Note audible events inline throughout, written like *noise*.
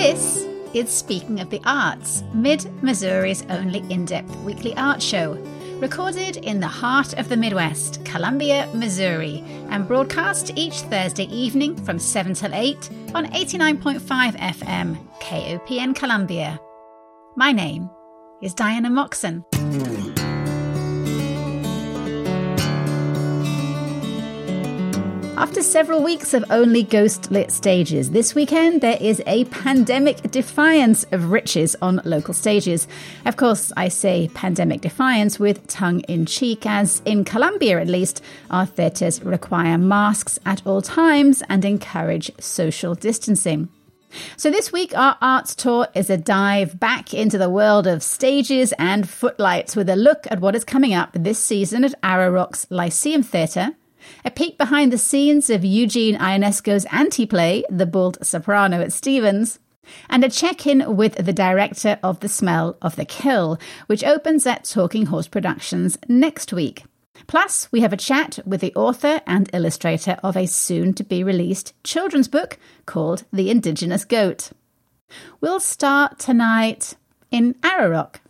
This is Speaking of the Arts, Mid Missouri's only in depth weekly art show, recorded in the heart of the Midwest, Columbia, Missouri, and broadcast each Thursday evening from 7 till 8 on 89.5 FM, KOPN Columbia. My name is Diana Moxon. After several weeks of only ghost lit stages, this weekend there is a pandemic defiance of riches on local stages. Of course, I say pandemic defiance with tongue in cheek, as in Columbia at least, our theatres require masks at all times and encourage social distancing. So, this week, our arts tour is a dive back into the world of stages and footlights with a look at what is coming up this season at Arrow Rock's Lyceum Theatre, a peek behind the scenes of Eugene Ionesco's anti-play, The Bald Soprano at Stephens, and a check-in with the director of The Smell of the Kill, which opens at Talking Horse Productions next week. Plus, we have a chat with the author and illustrator of a soon to be released children's book called The Indigenous Goat. We'll start tonight in Arrow Rock.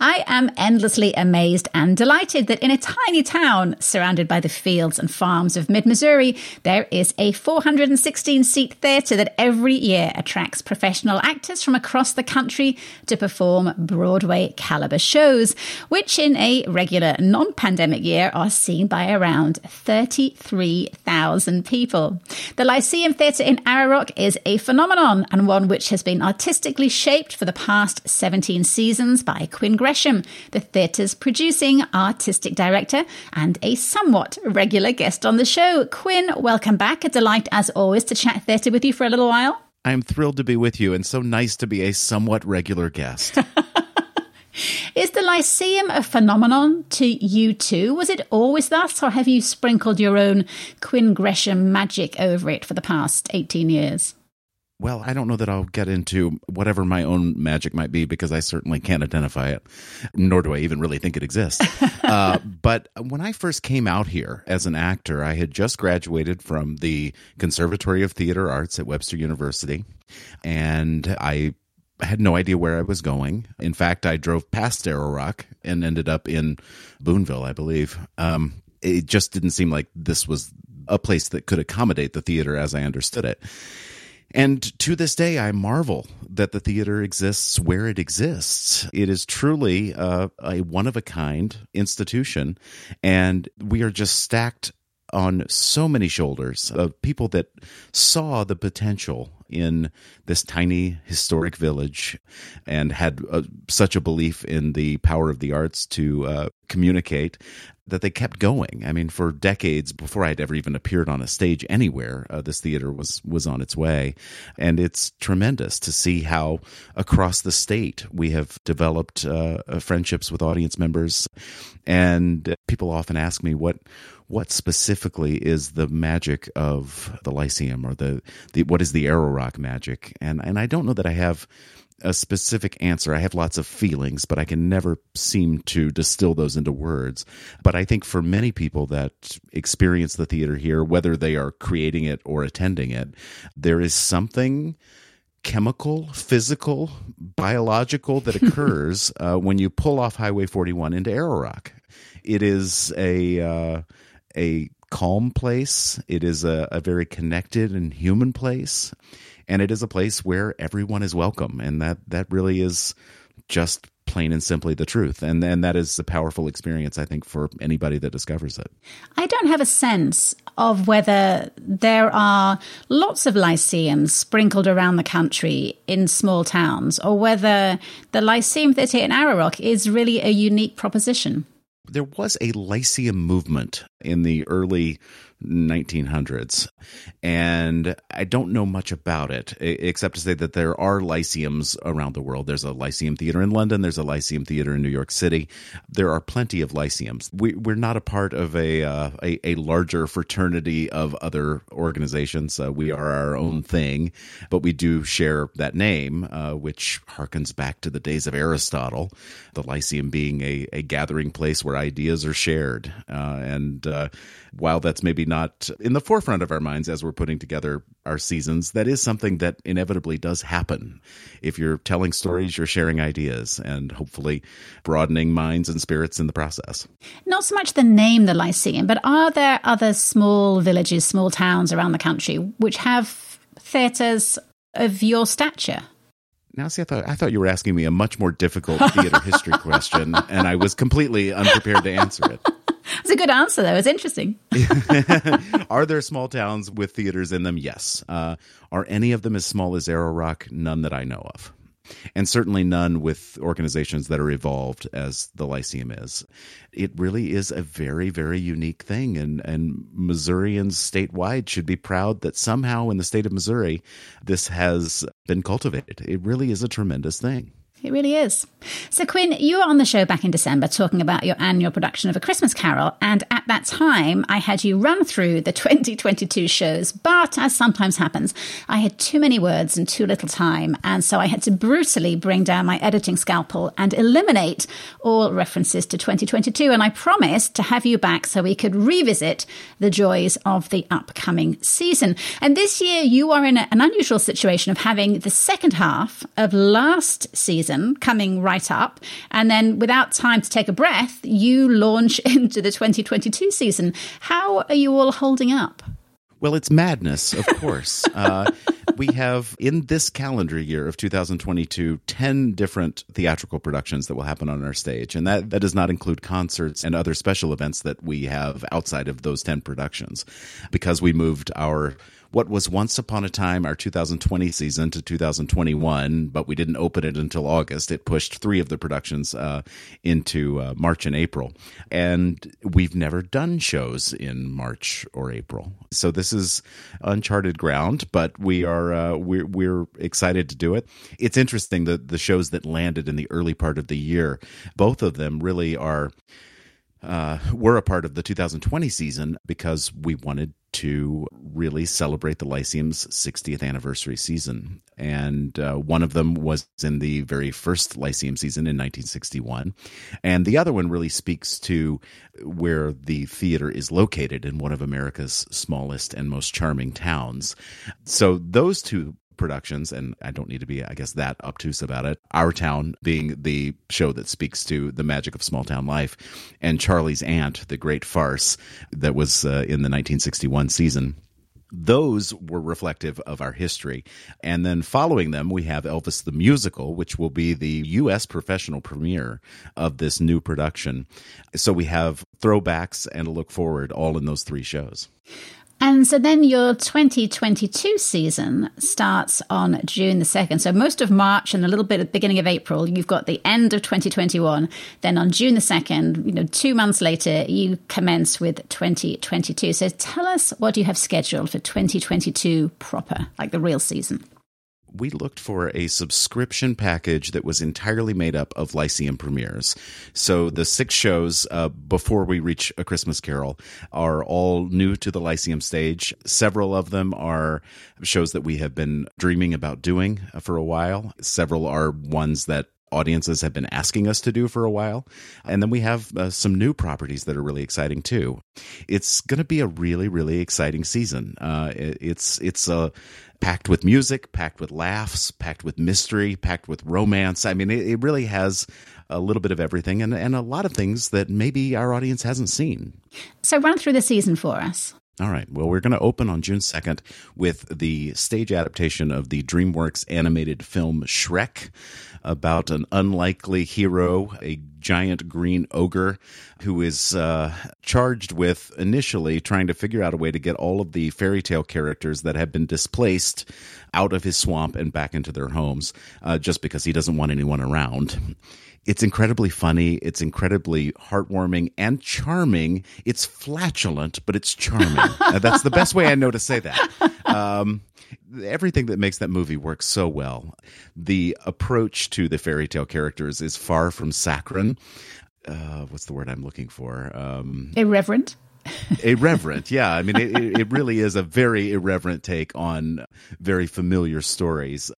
I am endlessly amazed and delighted that in a tiny town surrounded by the fields and farms of mid Missouri, there is a 416 seat theatre that every year attracts professional actors from across the country to perform Broadway caliber shows, which in a regular non pandemic year are seen by around 33,000 people. The Lyceum Theatre in Arrow Rock is a phenomenon and one which has been artistically shaped for the past 17 seasons by Quin Gresham, the theatre's producing artistic director and a somewhat regular guest on the show. Quin, welcome back. A delight, as always, to chat theatre with you for a little while. I'm thrilled to be with you and so nice to be a somewhat regular guest. *laughs* Is the Lyceum a phenomenon to you too? Was it always thus, or have you sprinkled your own Quin Gresham magic over it for the past 18 years? Well, I don't know that I'll get into whatever my own magic might be because I certainly can't identify it, nor do I even really think it exists. *laughs* uh, but when I first came out here as an actor, I had just graduated from the Conservatory of Theater Arts at Webster University, and I had no idea where I was going. In fact, I drove past Arrow Rock and ended up in Boonville, I believe. Um, it just didn't seem like this was a place that could accommodate the theater as I understood it. And to this day, I marvel that the theater exists where it exists. It is truly a, a one of a kind institution, and we are just stacked on so many shoulders of people that saw the potential in this tiny historic village and had uh, such a belief in the power of the arts to uh, communicate that they kept going. I mean, for decades before I'd ever even appeared on a stage anywhere, uh, this theater was was on its way, and it's tremendous to see how across the state we have developed uh, uh friendships with audience members, and people often ask me what what specifically is the magic of the Lyceum or the, the what is the Arrow Rock magic, and and I don't know that I have a specific answer. I have lots of feelings, but I can never seem to distill those into words. But I think for many people that experience the theater here, whether they are creating it or attending it, there is something chemical, physical, biological that *laughs* occurs uh, when you pull off Highway 41 into Arrow Rock. It is a uh, a calm place. It is a, a very connected and human place. And it is a place where everyone is welcome. And that that really is just plain and simply the truth. And and that is a powerful experience i think for anybody that discovers it. I don't have a sense of whether there are lots of lyceums sprinkled around the country in small towns or whether the lyceum theatre in arrow rock is really a unique proposition there was a lyceum movement in the early 1900s. And I don't know much about it, except to say that there are lyceums around the world. There's a Lyceum Theater in London, there's a Lyceum Theater in New York City. There are plenty of lyceums. We, are not a part of a, uh, a, a, larger fraternity of other organizations. Uh, we are our own thing, but we do share that name, uh, which harkens back to the days of Aristotle, the Lyceum being a, a gathering place where ideas are shared. Uh, and uh, while that's maybe not in the forefront of our minds as we're putting together our seasons, that is something that inevitably does happen. If you're telling stories, you're sharing ideas and hopefully broadening minds and spirits in the process. Not so much the name, the Lyceum, but are there other small villages, small towns around the country which have theatres of your stature? Now, see, I thought I thought you were asking me a much more difficult theater history *laughs* question, and I was completely unprepared to answer it. *laughs* It's a good answer, though. It's interesting. *laughs* are there small towns with theaters in them? Yes. Uh, are any of them as small as Arrow Rock? None that I know of and certainly none with organizations that are evolved as the Lyceum is. It really is a very, very unique thing, and, and Missourians statewide should be proud that somehow in the state of Missouri, this has been cultivated. It really is a tremendous thing. It really is. So, Quin, you were on the show back in December talking about your annual production of A Christmas Carol. And at that time, I had you run through the *laughs* 2022 shows. But as sometimes happens, I had too many words and too little time. And so I had to brutally bring down my editing scalpel and eliminate all references to 2022. And I promised to have you back so we could revisit the joys of the upcoming season. And this year, you are in an unusual situation of having the second half of last season season coming right up. And then without time to take a breath, you launch *laughs* into the 2022 season. How are you all holding up? Well, it's madness, of course. *laughs* uh, we have in this calendar year of 2022 10 different theatrical productions that will happen on our stage and that, that does not include concerts and other special events that we have outside of those 10 productions because we moved our what was once upon a time our 2020 season to 2021, but we didn't open it until August. It pushed three of the productions uh, into uh, March and April. And we've never done shows in March or April. So this is uncharted ground, but we are uh, we're, we're excited to do it. It's interesting that the shows that landed in the early part of the year, both of them really are uh, were a part of the 2020 season because we wanted to really celebrate the Lyceum's 60th anniversary season. And uh, one of them was in the very first Lyceum season in 1961. And the other one really speaks to where the theater is located in one of America's smallest and most charming towns. So those two productions, and I don't need to be, I guess, that obtuse about it. Our Town being the show that speaks to the magic of small town life, and Charlie's Aunt, the great farce that was uh, in the 1961 season those were reflective of our history. And then following them, we have Elvis the Musical, which will be the U.S. professional premiere of this new production. So we have throwbacks and a look forward all in those three shows. And so then your 2022 season starts on June the 2nd. So most of March and a little bit at the beginning of April, you've got the end of 2021. Then on June the 2nd, you know, two months later, you commence with 2022. So tell us what you have scheduled for 2022 proper, like the real season we looked for a subscription package that was entirely made up of Lyceum premieres. So the six shows uh, before we reach A Christmas Carol are all new to the Lyceum stage. Several of them are shows that we have been dreaming about doing uh, for a while. Several are ones that audiences have been asking us to do for a while. And then we have uh, some new properties that are really exciting too. It's going to be a really, really exciting season. Uh, it, it's it's a packed with music, packed with laughs, packed with mystery, packed with romance. I mean, it, it really has a little bit of everything and, and a lot of things that maybe our audience hasn't seen. So, run through the season for us. All right. Well, we're going to open on June 2nd with the stage adaptation of the DreamWorks animated film Shrek about an unlikely hero, a giant green ogre who is uh, charged with initially trying to figure out a way to get all of the fairy tale characters that have been displaced out of his swamp and back into their homes uh, just because he doesn't want anyone around. It's incredibly funny. It's incredibly heartwarming and charming. It's flatulent, but it's charming. *laughs* uh, that's the best way I know to say that. Um, everything that makes that movie work so well. The approach to the fairy tale characters is far from saccharine. Uh, what's the word I'm looking for? Um, Irreverent irreverent. Yeah, I mean, it, it really is a very irreverent take on very familiar stories,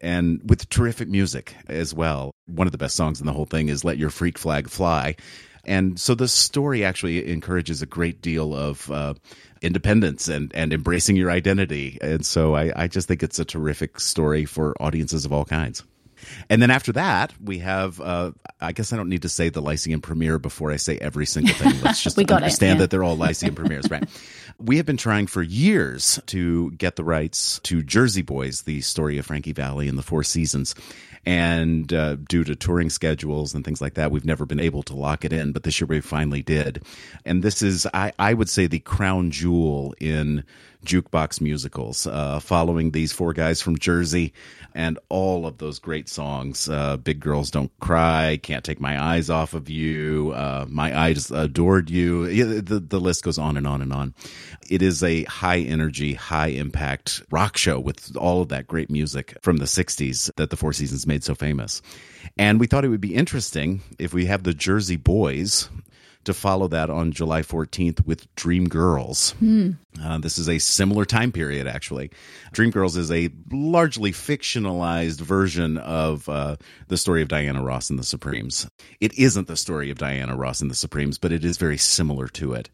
and with terrific music as well. One of the best songs in the whole thing is "Let Your Freak Flag Fly." And so the story actually encourages a great deal of uh, independence and, and embracing your identity. And so I, I just think it's a terrific story for audiences of all kinds. And then after that, we have, uh, I guess I don't need to say the Lyceum premiere before I say every single thing. Let's *laughs* just understand it, yeah. that they're all Lyceum premieres, right? *laughs* We have been trying for years to get the rights to Jersey Boys, the story of Frankie Valli and the Four Seasons. And uh, due to touring schedules and things like that, we've never been able to lock it in. But this year we finally did. And this is, I, I would say, the crown jewel in jukebox musicals, uh, following these four guys from Jersey and all of those great songs. Uh, Big Girls Don't Cry, Can't Take My Eyes Off of You, uh, My Eyes Adored You. The, the list goes on and on and on. It is a high energy, high impact rock show with all of that great music from the 60s that the Four Seasons made so famous. And we thought it would be interesting if we have the Jersey Boys to follow that on July 14th with Dream Girls. Hmm. Uh, this is a similar time period, actually. Dream Girls is a largely fictionalized version of uh, the story of Diana Ross and the Supremes. It isn't the story of Diana Ross and the Supremes, but it is very similar to it.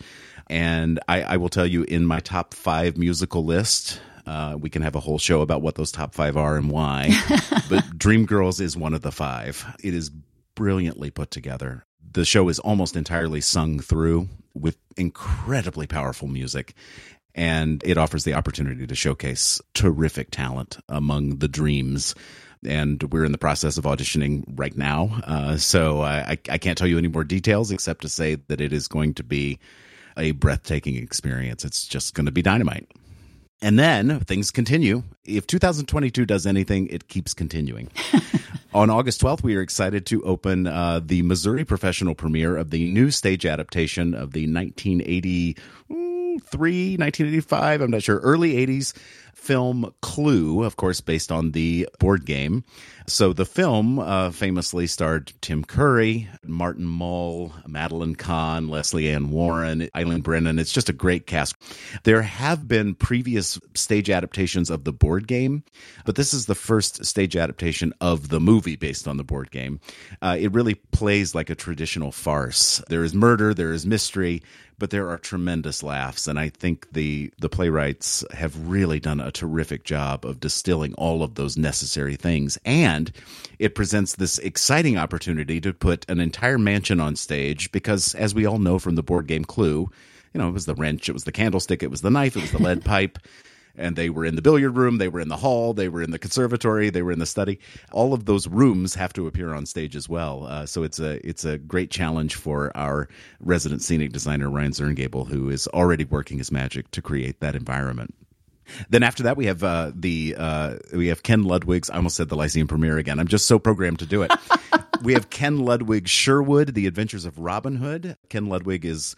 And I, I will tell you, in my top five musical list, uh, we can have a whole show about what those top five are and why. *laughs* but Dreamgirls is one of the five. It is brilliantly put together the show is almost entirely sung through with incredibly powerful music and it offers the opportunity to showcase terrific talent among the dreams. And we're in the process of auditioning right now. Uh, so I, I can't tell you any more details except to say that it is going to be a breathtaking experience. It's just going to be dynamite and then things continue. If 2022 does anything, it keeps continuing. *laughs* On August 12th, we are excited to open uh, the Missouri professional premiere of the new stage adaptation of the 1983, 1985, I'm not sure, early 80s film Clue, of course, based on the board game. So the film uh, famously starred Tim Curry, Martin Mull, Madeline Kahn, Lesley Ann Warren, Eileen Brennan. It's just a great cast. There have been previous stage adaptations of the board game, but this is the first stage adaptation of the movie based on the board game. Uh, it really plays like a traditional farce. There is murder, there is mystery, but there are tremendous laughs and i think the the playwrights have really done a terrific job of distilling all of those necessary things and it presents this exciting opportunity to put an entire mansion on stage because as we all know from the board game clue you know it was the wrench it was the candlestick it was the knife it was the lead *laughs* pipe and they were in the billiard room, they were in the hall, they were in the conservatory, they were in the study. All of those rooms have to appear on stage as well. Uh, so it's a it's a great challenge for our resident scenic designer Ryan Zirngibl, who is already working his magic to create that environment. Then after that, we have uh, the uh, we have Ken Ludwig's. I almost said the Lyceum premiere again. I'm just so programmed to do it. *laughs* we have Ken Ludwig Sherwood, The Adventures of Robin Hood. Ken Ludwig is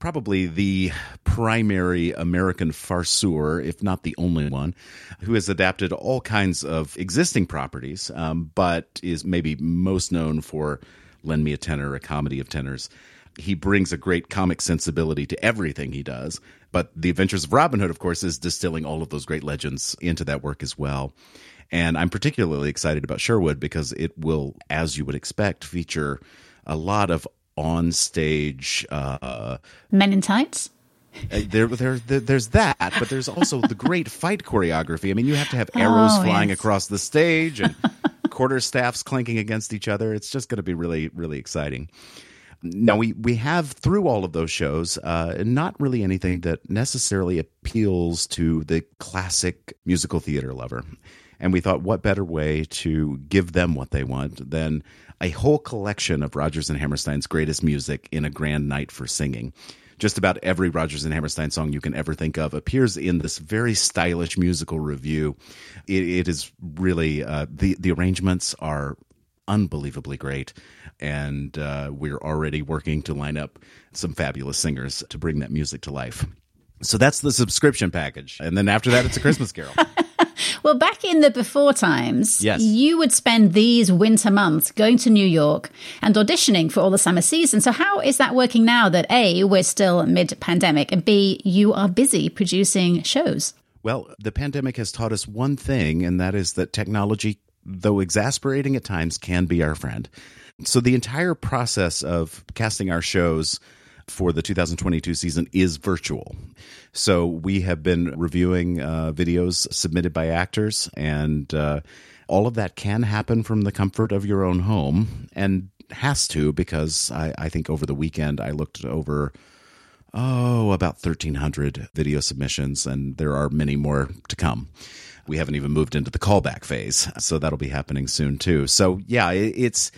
probably the primary American farceur, if not the only one, who has adapted all kinds of existing properties, um, but is maybe most known for Lend Me a Tenor, a comedy of tenors. He brings a great comic sensibility to everything he does. But The Adventures of Robin Hood, of course, is distilling all of those great legends into that work as well. And I'm particularly excited about Sherwood because it will, as you would expect, feature a lot of on stage uh, men in tights. Uh, there, there, there, there's that, but there's also the *laughs* great fight choreography. I mean, you have to have arrows oh, flying yes. across the stage and *laughs* quarter staffs clanking against each other. It's just going to be really, really exciting. Now we we have through all of those shows, uh, not really anything that necessarily appeals to the classic musical theater lover. And we thought, what better way to give them what they want than a whole collection of Rodgers and Hammerstein's greatest music in a grand night for singing. Just about every Rodgers and Hammerstein song you can ever think of appears in this very stylish musical review. it, it is really uh, the the arrangements are unbelievably great, and uh, we're already working to line up some fabulous singers to bring that music to life. So that's the subscription package, and then after that, it's a Christmas Carol. *laughs* Well, back in the before times, yes. you would spend these winter months going to New York and auditioning for all the summer season. So, how is that working now that A, we're still mid pandemic, and B, you are busy producing shows? Well, the pandemic has taught us one thing, and that is that technology, though exasperating at times, can be our friend. So the entire process of casting our shows for the 2022 season is virtual. So we have been reviewing uh, videos submitted by actors, and uh, all of that can happen from the comfort of your own home, and has to because I, I think over the weekend I looked over oh about 1300 video submissions and there are many more to come we haven't even moved into the callback phase so that'll be happening soon too so yeah it's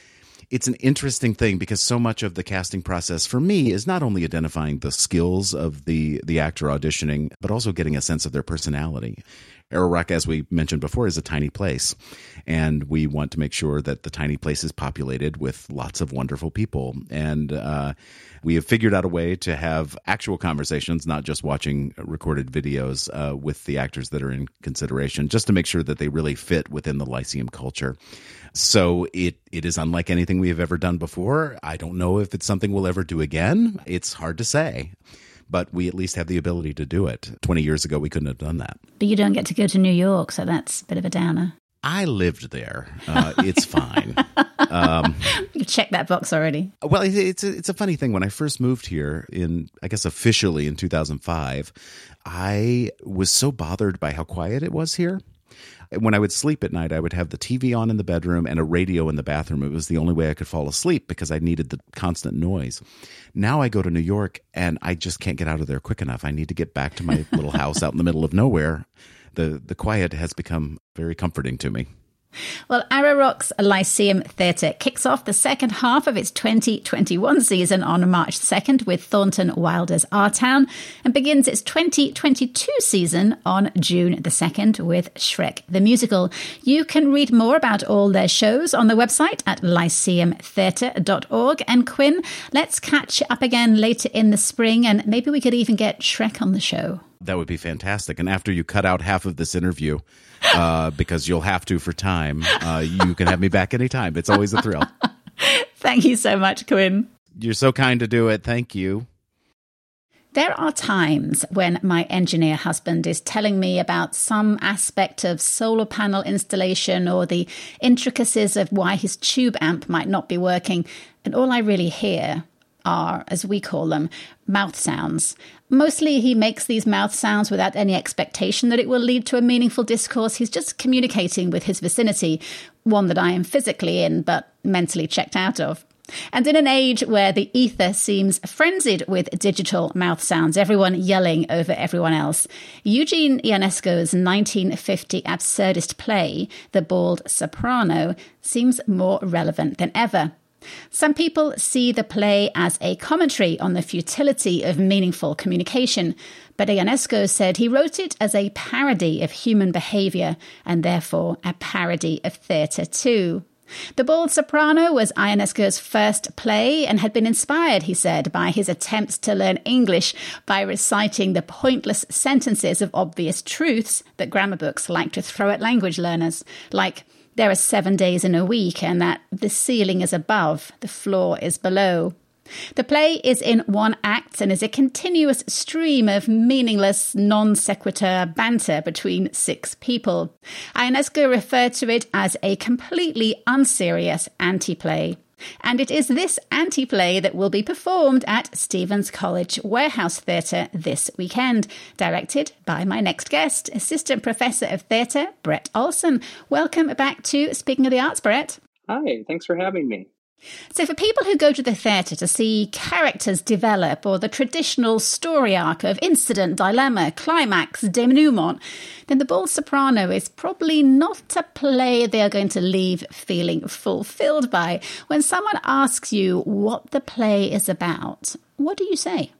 it's an interesting thing because so much of the casting process for me is not only identifying the skills of the the actor auditioning but also getting a sense of their personality Rock, as we mentioned before, is a tiny place. And we want to make sure that the tiny place is populated with lots of wonderful people. And uh, we have figured out a way to have actual conversations, not just watching recorded videos uh, with the actors that are in consideration, just to make sure that they really fit within the Lyceum culture. So it it is unlike anything we have ever done before. I don't know if it's something we'll ever do again. It's hard to say. But we at least have the ability to do it. 20 years ago, we couldn't have done that. But you don't get to go to New York, so that's a bit of a downer. I lived there. Uh, it's fine. *laughs* Um, you checked that box already. Well, it's a, it's a funny thing. When I first moved here in, I guess officially in 2005, I was so bothered by how quiet it was here when I would sleep at night, I would have the TV on in the bedroom and a radio in the bathroom. It was the only way I could fall asleep because I needed the constant noise. Now I go to New York and I just can't get out of there quick enough. I need to get back to my little house out in the middle of nowhere. The the quiet has become very comforting to me. Well, Arrow Rock's Lyceum Theatre kicks off the second half of its 2021 season on March 2nd with Thornton Wilder's Our Town and begins its 2022 season on June the 2nd with Shrek the Musical. You can read more about all their shows on the website at lyceumtheatre.org. And Quin, let's catch up again later in the spring and maybe we could even get Shrek on the show. That would be fantastic. And after you cut out half of this interview, uh, because you'll have to for time, uh, you can have me back anytime. It's always a thrill. Thank you so much, Quin. You're so kind to do it. Thank you. There are times when my engineer husband is telling me about some aspect of solar panel installation or the intricacies of why his tube amp might not be working, and all I really hear are, as we call them, mouth sounds. Mostly he makes these mouth sounds without any expectation that it will lead to a meaningful discourse. He's just communicating with his vicinity, one that I am physically in but mentally checked out of. And in an age where the ether seems frenzied with digital mouth sounds, everyone yelling over everyone else, Eugene Ionesco's 1950 absurdist play, The Bald Soprano, seems more relevant than ever. Some people see the play as a commentary on the futility of meaningful communication, but Ionesco said he wrote it as a parody of human behavior and therefore a parody of theatre too. The Bald Soprano was Ionesco's first play and had been inspired, he said, by his attempts to learn English by reciting the pointless sentences of obvious truths that grammar books like to throw at language learners, like there are seven days in a week, and that the ceiling is above, the floor is below. The play is in one act and is a continuous stream of meaningless, non sequitur banter between six people. Ionesco referred to it as a completely unserious anti play. And it is this anti play that will be performed at Stephens College Warehouse Theatre this weekend, directed by my next guest, Assistant Professor of Theatre, Brett Olson. Welcome back to Speaking of the Arts, Brett. Hi, thanks for having me. So, for people who go to the theatre to see characters develop or the traditional story arc of incident, dilemma, climax, denouement, then The Bald Soprano is probably not a play they are going to leave feeling fulfilled by. When someone asks you what the play is about, what do you say?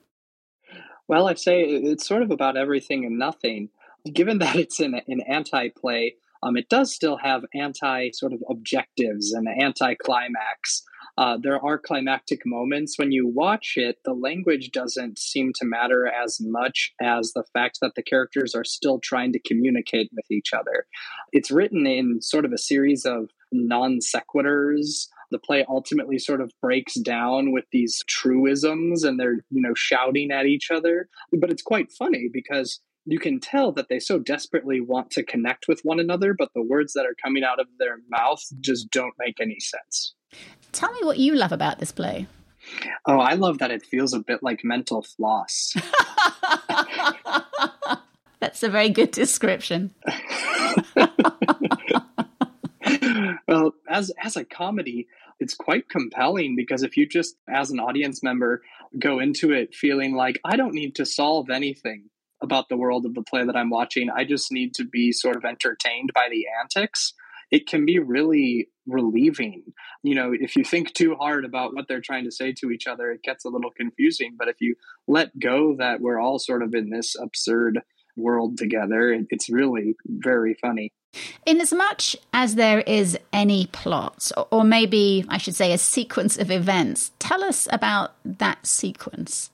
Well, I say it's sort of about everything and nothing. Given *laughs* that it's an, an anti play, um, it does still have anti sort of objectives and anti climax. Uh, there are climactic moments when you watch it. The language doesn't seem to matter as much as the fact that the characters are still trying to communicate with each other. It's written in sort of a series of non sequiturs. The play ultimately sort of breaks down with these truisms and they're, you know, shouting at each other. But it's quite funny because you can tell that they so desperately want to connect with one another, but the words that are coming out of their mouth just don't make any sense. Tell me what you love about this play. Oh, I love that it feels a bit like mental floss. *laughs* That's a very good description. *laughs* well, as as a comedy, it's quite compelling because if you just as an audience member go into it feeling like I don't need to solve anything about the world of the play that I'm watching, I just need to be sort of entertained by the antics, it can be really relieving. You know, if you think too hard about what they're trying to say to each other, it gets a little confusing. But if you let go that we're all sort of in this absurd world together, it's really very funny. In as much as there is any plot, or maybe I should say a sequence of events, tell us about that sequence.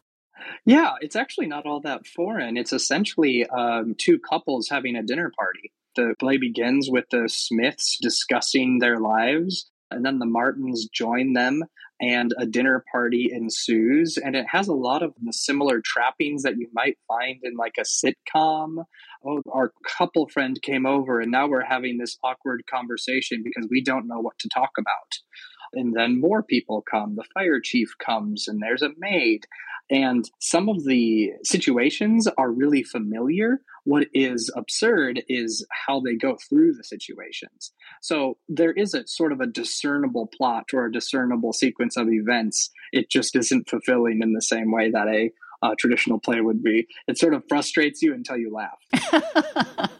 Yeah, it's actually not all that foreign. It's essentially um, two couples having a dinner party. The play begins with the Smiths discussing their lives, and then the Martins join them, and a dinner party ensues. And it has a lot of the similar trappings that you might find in like a sitcom. Oh, our couple friend came over, and now we're having this awkward conversation because we don't know what to talk about. And then more people come. The fire chief comes, and there's a maid. And some of the situations are really familiar. What is absurd is how they go through the situations. So there is a sort of a discernible plot or a discernible sequence of events. It just isn't fulfilling in the same way that a traditional play would be. It sort of frustrates you until you laugh. *laughs*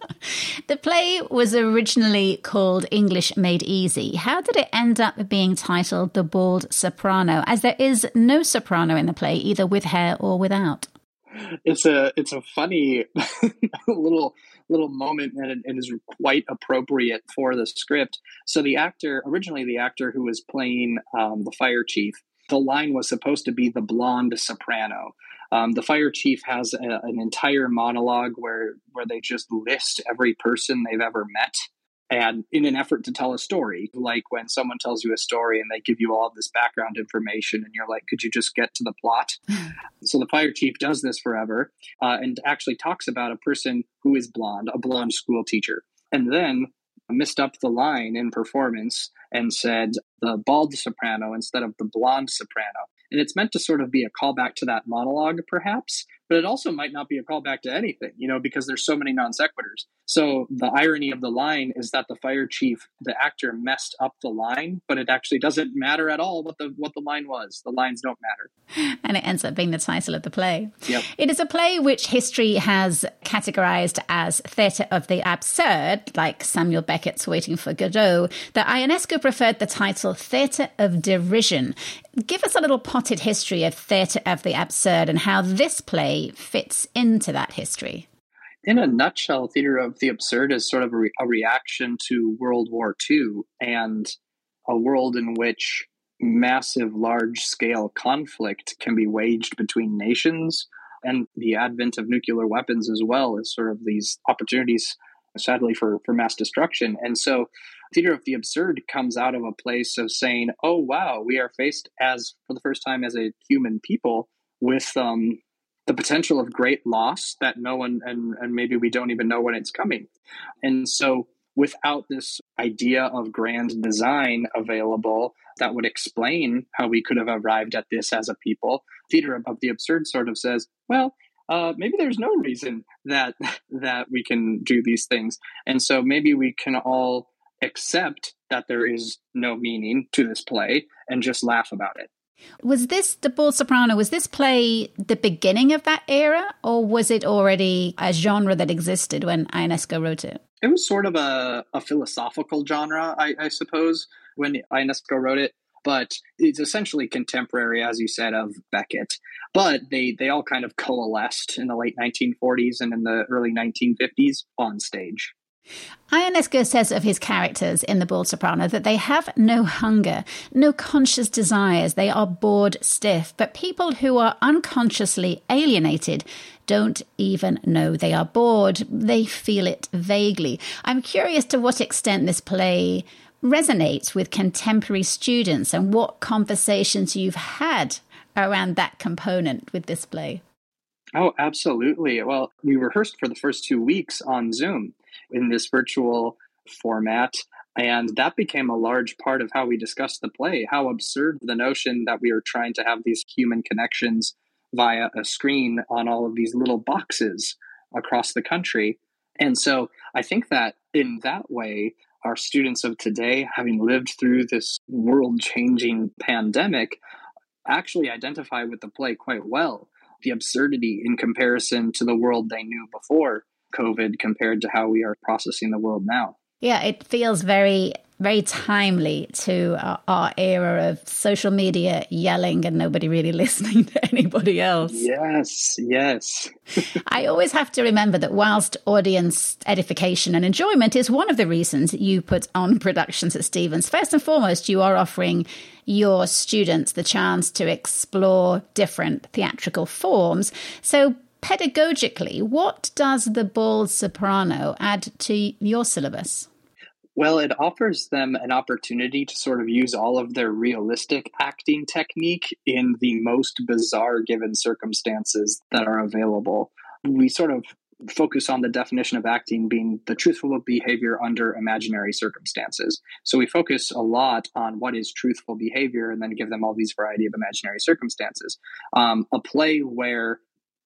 the play was originally called English Made Easy. How did it end up being titled The Bald Soprano, as there is no soprano in the play, either with hair or without? It's a it's a funny *laughs* little little moment and it is quite appropriate for the script. So the actor originally the actor who was playing um, the fire chief, the line was supposed to be the blonde soprano. Um, the fire chief has a, an entire monologue where where they just list every person they've ever met and in an effort to tell a story. Like when someone tells you a story and they give you all this background information and you're like could you just get to the plot? *laughs* So the fire chief does this forever uh, and actually talks about a person who is blonde a blonde school teacher and then missed up the line in performance and said the bald soprano instead of the blonde soprano and it's meant to sort of be a callback to that monologue, perhaps, but it also might not be a callback to anything, you know, because there's so many non sequiturs. So the irony of the line is that the fire chief, the actor, messed up the line, but it actually doesn't matter at all what the what the line was. The lines don't matter, and it ends up being the title of the play. Yep. It is a play which history has categorized as theatre of the absurd, like Samuel Beckett's Waiting for Godot. The Ionesco preferred the title Theatre of Derision. Give us a little potted history of theatre of the absurd and how this play fits into that history. In a nutshell, theater of the absurd is sort of a, re- a reaction to World War II and a world in which massive, large scale conflict can be waged between nations. And the advent of nuclear weapons as well as sort of these opportunities, sadly, for, for mass destruction. And so theater of the absurd comes out of a place of saying, "Oh wow, we are faced as for the first time as a human people with um, the potential of great loss that no one and and maybe we don't even know when it's coming." And so, without this idea of grand design available that would explain how we could have arrived at this as a people, theater of the absurd sort of says, "Well." Uh, maybe there's no reason that *laughs* that we can do these things, and so maybe we can all accept that there is no meaning to this play and just laugh about it. Was this the Bald Soprano? Was this play the beginning of that era, or was it already a genre that existed when Ionesco wrote it? It was sort of a, a philosophical genre, I, I suppose, when Ionesco wrote it. But it's essentially contemporary, as you said, of Beckett. But they they all kind of coalesced in the late 1940s and in the early 1950s on stage. Ionesco says of his characters in The Bald Soprano that they have no hunger, no conscious desires, they are bored stiff. But people who are unconsciously alienated don't even know they are bored. They feel it vaguely. I'm curious to what extent this play resonates with contemporary students and what conversations you've had around that component with this play. Oh, absolutely. Well, we rehearsed for the first two weeks on Zoom in this virtual format. And that became a large part of how we discussed the play. How absurd the notion that we are trying to have these human connections via a screen on all of these little boxes across the country. And so I think that in that way, our students of today, having lived through this world changing pandemic, actually identify with the play quite well. The absurdity in comparison to the world they knew before COVID compared to how we are processing the world now. Yeah, it feels very, very timely to our, our, era of social media yelling and nobody really *laughs* listening to anybody else. Yes, yes. *laughs* I always have to remember that whilst audience edification and enjoyment is one of the reasons you put on productions at Stephens, first and foremost, you are offering your students the chance to explore different theatrical forms. So, pedagogically, what does the bald soprano add to your syllabus? Well, it offers them an opportunity to sort of use all of their realistic acting technique in the most bizarre given circumstances that are available. We sort of focus on the definition of acting being the truthful behavior under imaginary circumstances. So we focus a lot on what is truthful behavior and then give them all these variety of imaginary circumstances. Um, a play where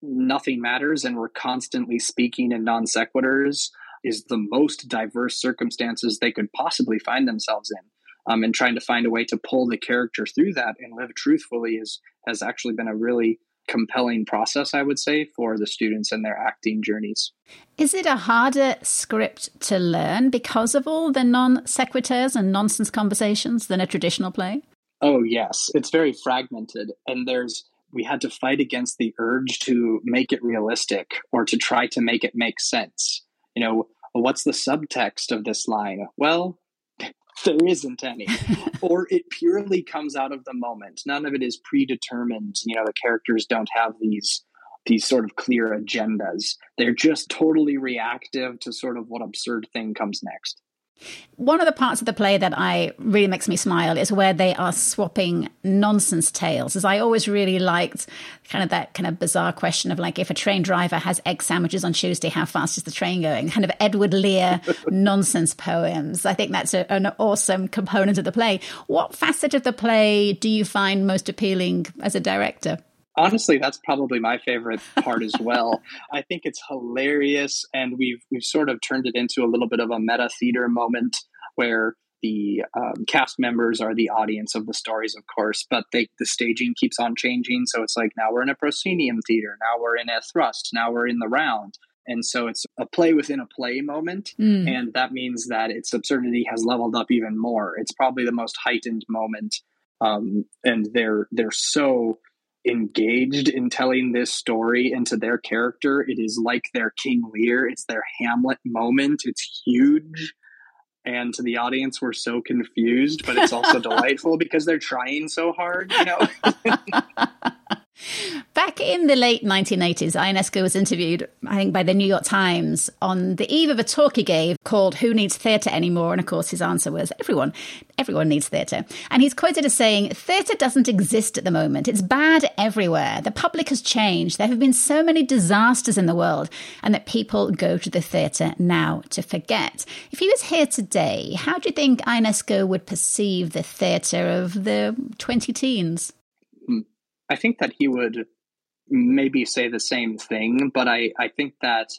nothing matters and we're constantly speaking in non sequiturs is the most diverse circumstances they could possibly find themselves in. Um, and trying to find a way to pull the character through that and live truthfully is has actually been a really compelling process, I would say, for the students and their acting journeys. Is it a harder script to learn because of all the non sequiturs and nonsense conversations than a traditional play? Oh, yes. It's very fragmented. And there's, we had to fight against the urge to make it realistic or to try to make it make sense. You know, what's the subtext of this line? Well, *laughs* there isn't any. *laughs* or it purely comes out of the moment. None of it is predetermined. You know, the characters don't have these these sort of clear agendas. They're just totally reactive to sort of what absurd thing comes next. One of the parts of the play that I really makes me smile is where they are swapping nonsense tales. As I always really liked kind of that kind of bizarre question of like if a train driver has egg sandwiches on Tuesday, how fast is the train going? Kind of Edward Lear *laughs* nonsense poems. I think that's a, an awesome component of the play. What facet of the play do you find most appealing as a director? Honestly that's probably my favorite part as well. I think it's hilarious and we've we've sort of turned it into a little bit of a meta theater moment where the um, cast members are the audience of the stories of course but they, the staging keeps on changing. So it's like now we're in a proscenium theater now we're in a thrust now we're in the round. And so it's a play within a play moment mm. and that means that its absurdity has leveled up even more. It's probably the most heightened moment um, and they're they're so engaged in telling this story into their character. It is like their King Lear, it's their Hamlet moment. It's huge. And to the audience, we're so confused, but it's also *laughs* delightful because they're trying so hard, you know? *laughs* Back in the late 1980s, Ionesco was interviewed, I think, by the New York Times on the eve of a talk he gave called Who Needs Theatre Anymore? And of course, his answer was everyone. Everyone needs theatre. And he's quoted as saying, Theatre doesn't exist at the moment. It's bad everywhere. The public has changed. There have been so many disasters in the world, and that people go to the theatre now to forget. If he was here today, how do you think Ionesco would perceive the theatre of the 20 teens? I think that he would maybe say the same thing, but I, I think that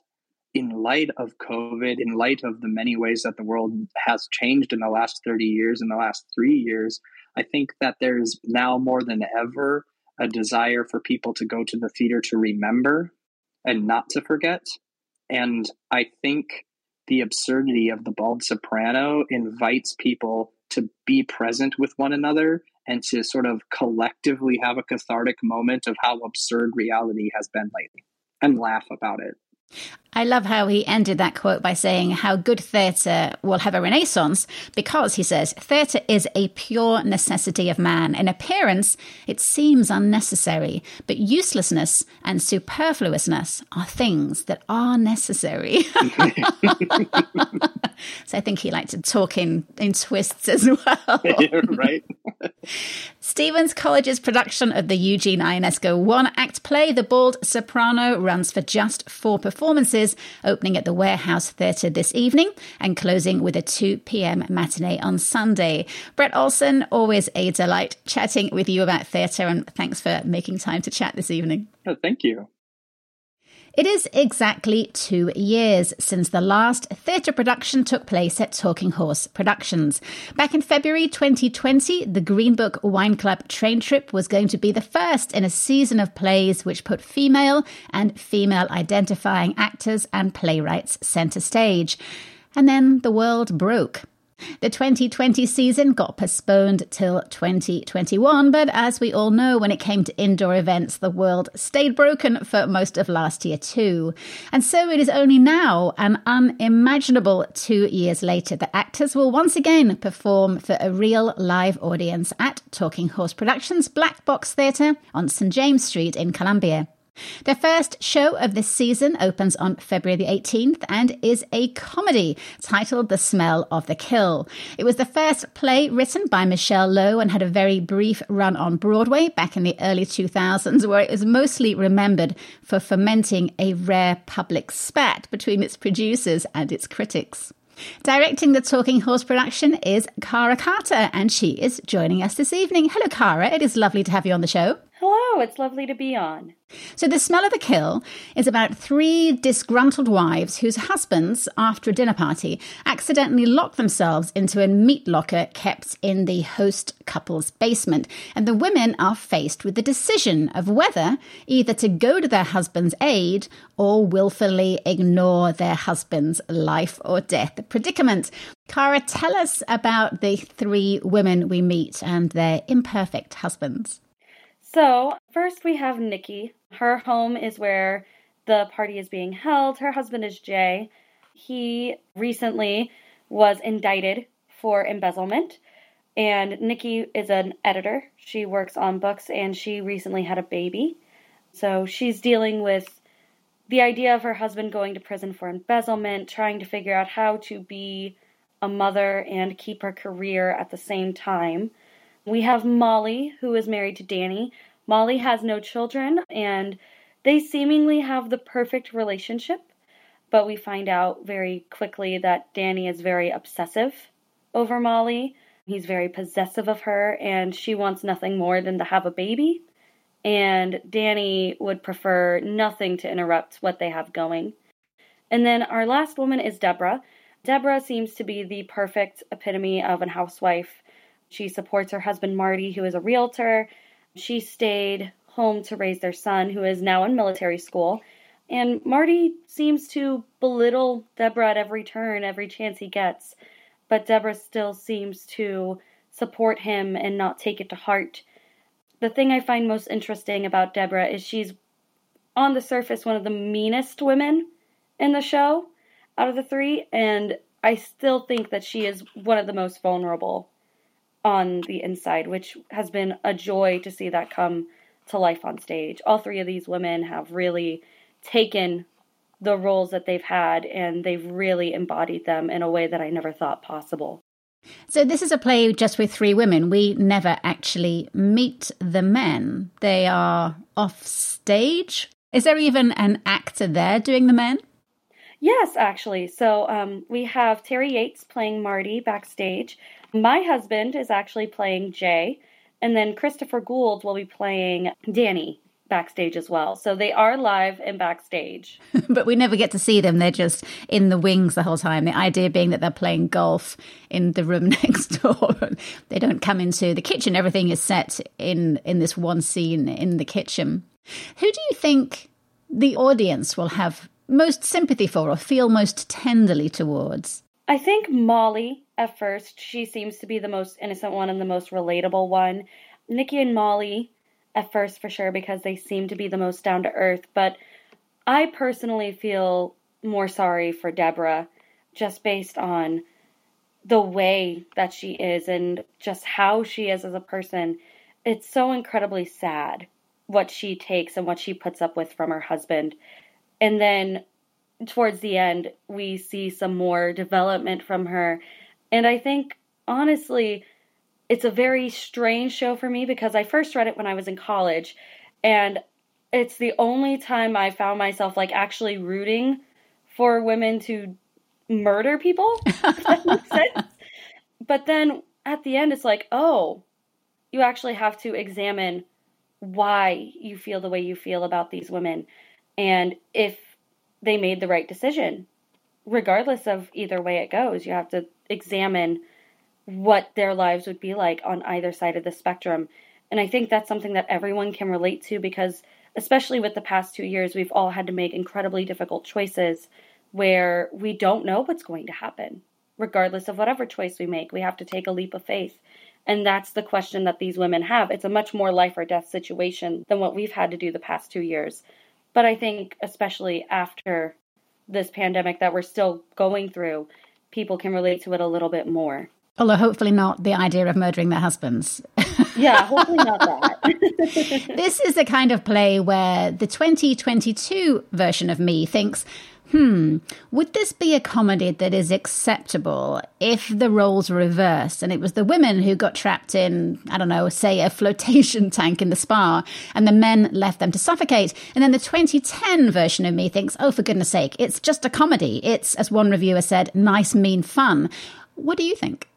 in light of COVID, in light of the many ways that the world has changed in the last 30 years, in the last three years, I think that there's now more than ever a desire for people to go to the theater to remember and not to forget. And I think the absurdity of the bald soprano invites people to be present with one another and to sort of collectively have a cathartic moment of how absurd reality has been lately and laugh about it. I love how he ended that quote by saying how good theatre will have a renaissance because, he says, theatre is a pure necessity of man. In appearance, it seems unnecessary, but uselessness and superfluousness are things that are necessary. *laughs* so I think he liked to talk in, in twists as well. *laughs* Yeah, right. Stephens College's production of the Eugene Ionesco one act play, The Bald Soprano, runs for just four performances, opening at the Warehouse Theatre this evening and closing with a 2 p.m. matinee on Sunday. Brett Olson, always a delight chatting with you about theatre, and thanks for making time to chat this evening. Oh, thank you. It is exactly two years since the last theatre production took place at Talking Horse Productions. Back in February 2020, the Green Book Wine Club train trip was going to be the first in a season of plays which put female and female identifying actors and playwrights centre stage. And then the world broke. The 2020 season got postponed till 2021, but as we all know, when it came to indoor events, the world stayed broken for most of last year too. And so it is only now, an unimaginable two years later, that actors will once again perform for a real live audience at Talking Horse Productions Black Box Theatre on St James Street in Columbia. Their first show of this season opens on February the 18th and is a comedy titled The Smell of the Kill. It was the first play written by Michele Lowe and had a very brief run on Broadway back in the early 2000s, where it was mostly remembered for fomenting a rare public spat between its producers and its critics. Directing the Talking Horse production is Cara Carter, and she is joining us this evening. Hello, Cara. It is lovely to have you on the show. Hello, it's lovely to be on. So, The Smell of the Kill is about three disgruntled wives whose husbands, after a dinner party, accidentally lock themselves into a meat locker kept in the host couple's basement. And the women are faced with the decision of whether either to go to their husband's aid or willfully ignore their husband's life or death predicament. Cara, tell us about the three women we meet and their imperfect husbands. So, first we have Nikki. Her home is where the party is being held. Her husband is Jay. He recently was indicted for embezzlement. And Nikki is an editor. She works on books and she recently had a baby. So she's dealing with the idea of her husband going to prison for embezzlement, trying to figure out how to be a mother and keep her career at the same time. We have Molly, who is married to Danny. Molly has no children, and they seemingly have the perfect relationship, but we find out very quickly that Danny is very obsessive over Molly. He's very possessive of her, and she wants nothing more than to have a baby. And Danny would prefer nothing to interrupt what they have going. And then our last woman is Deborah. Deborah seems to be the perfect epitome of an housewife she supports her husband Marty, who is a realtor. She stayed home to raise their son, who is now in military school. And Marty seems to belittle Deborah at every turn, every chance he gets. But Deborah still seems to support him and not take it to heart. The thing I find most interesting about Deborah is she's, on the surface, one of the meanest women in the show out of the three. And I still think that she is one of the most vulnerable on the inside, which has been a joy to see that come to life on stage. All three of these women have really taken the roles that they've had and they've really embodied them in a way that I never thought possible. So, this is a play just with three women. We never actually meet the men, they are off stage. Is there even an actor there doing the men? Yes, actually. So, um, we have Terry Yates playing Marty backstage. My husband is actually playing Jay, and then Christopher Gould will be playing Danny backstage as well. So they are live and backstage. *laughs* but we never get to see them. They're just in the wings the whole time. The idea being that they're playing golf in the room *laughs* next door. they don't come into the kitchen. Everything is set in in this one scene in the kitchen. Who do you think the audience will have most sympathy for or feel most tenderly towards? I think Molly at first. She seems to be the most innocent one and the most relatable one. Nikki and Molly at first for sure because they seem to be the most down to earth, but I personally feel more sorry for Deborah just based on the way that she is and just how she is as a person. It's so incredibly sad what she takes and what she puts up with from her husband. And then towards the end, we see some more development from her. And I think, honestly, it's a very strange show for me because I first read it when I was in college and it's the only time I found myself like actually rooting for women to murder people. *laughs* that makes *laughs* sense. But then at the end, it's like, oh, you actually have to examine why you feel the way you feel about these women and if they made the right decision. Regardless of either way it goes, you have to examine what their lives would be like on either side of the spectrum. And I think that's something that everyone can relate to because, especially with the past two years, we've all had to make incredibly difficult choices where we don't know what's going to happen. Regardless of whatever choice we make, we have to take a leap of faith. And that's the question that these women have. It's a much more life or death situation than what we've had to do the past two years. But I think, especially after this pandemic that we're still going through, people can relate to it a little bit more. Although hopefully not the idea of murdering their husbands. *laughs* yeah, hopefully not that. *laughs* this is the kind of play where the 2022 version of me thinks, hmm, would this be a comedy that is acceptable if the roles were reversed and it was the women who got trapped in, I don't know, say a flotation *laughs* tank in the spa and the men left them to suffocate? And then the 2010 version of me thinks, oh, for goodness sake, it's just a comedy. It's, as one reviewer said, nice, mean fun. What do you think?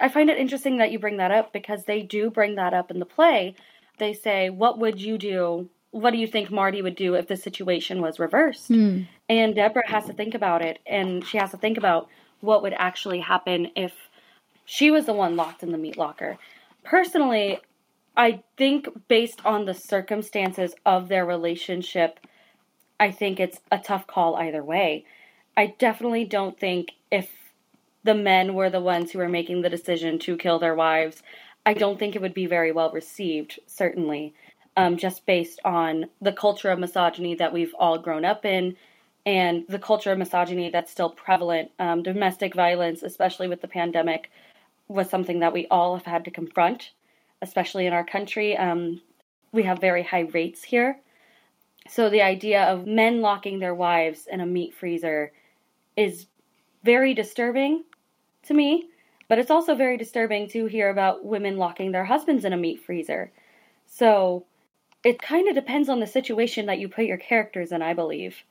I find it interesting that you bring that up because they do bring that up in the play. They say, What would you do? What do you think Marty would do if the situation was reversed? Mm. And Deborah has to think about it, and she has to think about what would actually happen if she was the one locked in the meat locker. Personally, I think based on the circumstances of their relationship, I think it's a tough call either way. I definitely don't think if the men were the ones who were making the decision to kill their wives, I don't think it would be very well received, certainly, um, just based on the culture of misogyny that we've all grown up in and the culture of misogyny that's still prevalent. Um, domestic violence, especially with the pandemic, was something that we all have had to confront, especially in our country. Um, we have very high rates here. So the idea of men locking their wives in a meat freezer is very disturbing to me, but it's also very disturbing to hear about women locking their husbands in a meat freezer. So it kind of depends on the situation that you put your characters in, I believe.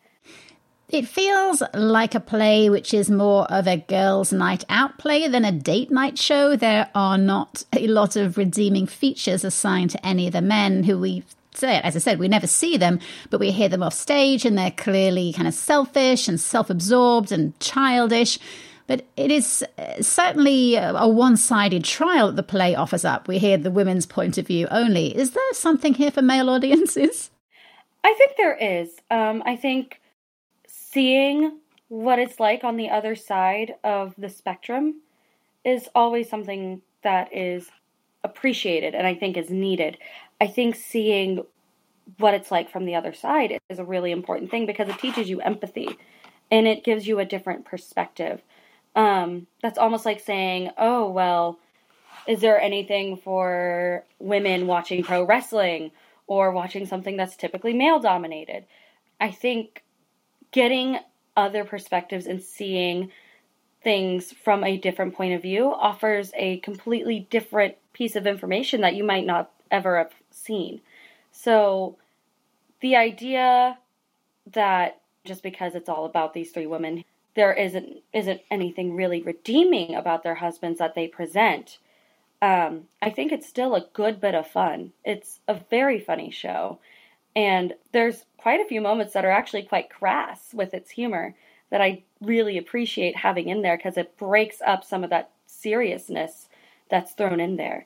It feels like a play which is more of a girls' night out play than a date night show. There are not a lot of redeeming features assigned to any of the men who we say as I said, we never see them, but we hear them off stage and they're clearly kind of selfish and self absorbed and childish. But it is uh, certainly a one sided trial that the play offers up. We hear the women's point of view only. Is there something here for male *laughs* audiences? I think there is. Um, I think seeing what it's like on the other side of the spectrum is always something that is appreciated and I think is needed. I think seeing what it's like from the other side is a really important thing because it teaches you empathy and it gives you a different perspective. Um, that's almost like saying, oh, well, is there anything for women watching pro wrestling or watching something that's typically male dominated? I think getting other perspectives and seeing things from a different point of view offers a completely different piece of information that you might not ever have seen. So the idea that just because it's all about these three women there isn't isn't anything really redeeming about their husbands that they present. Um, I think it's still a good bit of fun. It's a very funny show, and there's quite a few moments that are actually quite crass with its humor that I really appreciate having in there because it breaks up some of that seriousness that's thrown in there.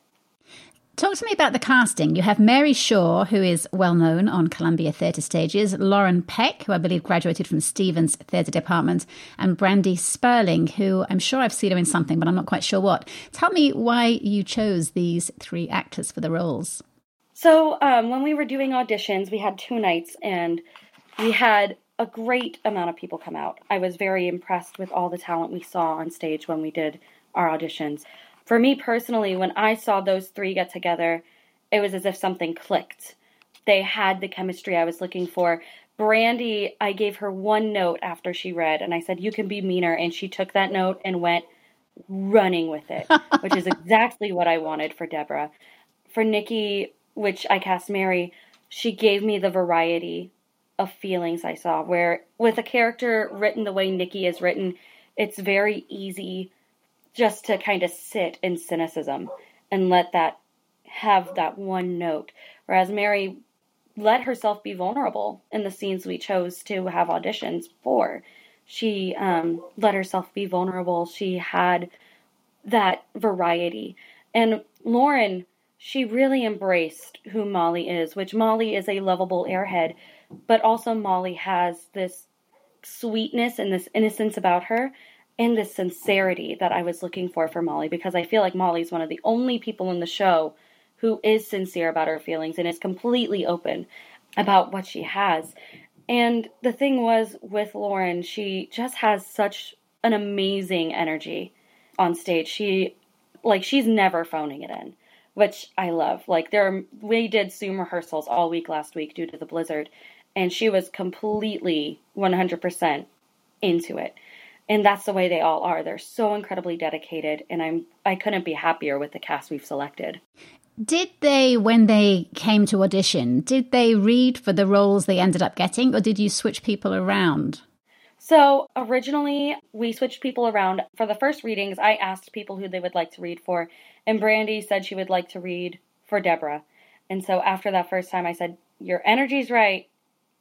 Talk to me about the casting. You have Mary Shaw, who is well known on Columbia Theatre stages, Lauren Peck, who I believe graduated from Stephens Theatre Department, and Brandy Sperling, who I'm sure I've seen her in something, but I'm not quite sure what. Tell me why you chose these three actors for the roles. So, um, when we were doing auditions, we had two nights and we had a great amount of people come out. I was very impressed with all the talent we saw on stage when we did our auditions for me personally, when I saw those three get together, it was as if something clicked. They had the chemistry I was looking for. Brandy, I gave her one note after she read, and I said, You can be meaner. And she took that note and went running with it, *laughs* which is exactly what I wanted for Deborah. For Nikki, which I cast Mary, she gave me the variety of feelings I saw. Where with a character written the way Nikki is written, it's very easy just to kind of sit in cynicism and let that have that one note. Whereas Mary let herself be vulnerable in the scenes we chose to have auditions for. She um, let herself be vulnerable. She had that variety. And Lauren, she really embraced who Molly is, which Molly is a lovable airhead, but also Molly has this sweetness and this innocence about her and this sincerity that I was looking for for Molly because I feel like Molly's one of the only people in the show who is sincere about her feelings and is completely open about what she has. And the thing was with Lauren, she just has such an amazing energy on stage. She like she's never phoning it in, which I love. Like there are, we did Zoom rehearsals all week last week due to the blizzard and she was completely 100% into it and that's the way they all are. They're so incredibly dedicated and i'm i couldn't be happier with the cast we've selected. Did they when they came to audition did they read for the roles they ended up getting or did you switch people around? So originally we switched people around. For the first readings i asked people who they would like to read for and brandy said she would like to read for deborah. And so after that first time i said your energy's right.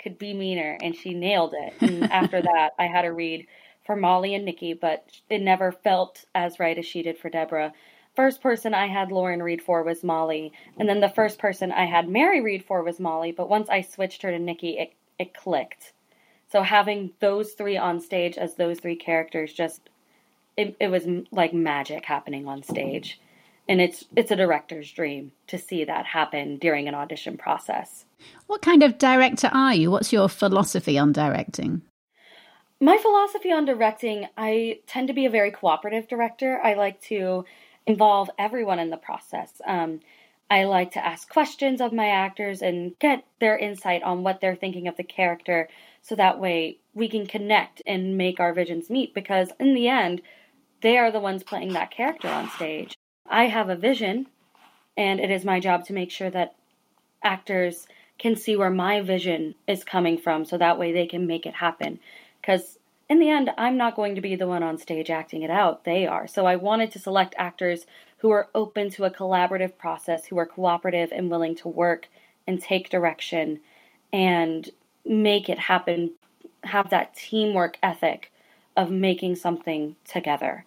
Could be meaner. And she nailed it. And *laughs* after that i had to read for Molly and Nikki, but it never felt as right as she did for Deborah. First person I had Lauren read for was Molly, and then the first person I had Mary read for was Molly, but once I switched her to Nikki, it, it clicked. So having those three on stage as those three characters just it, it was like magic happening on stage. And it's it's a director's dream to see that happen during an audition process. What kind of director are you? What's your philosophy on directing? My philosophy on directing, I tend to be a very cooperative director. I like to involve everyone in the process. Um, I like to ask questions of my actors and get their insight on what they're thinking of the character so that way we can connect and make our visions meet because in the end, they are the ones playing that character on stage. I have a vision, and it is my job to make sure that actors can see where my vision is coming from so that way they can make it happen because in the end, I'm not going to be the one on stage acting it out. They are. So I wanted to select actors who are open to a collaborative process, who are cooperative and willing to work and take direction and make it happen, have that teamwork ethic of making something together.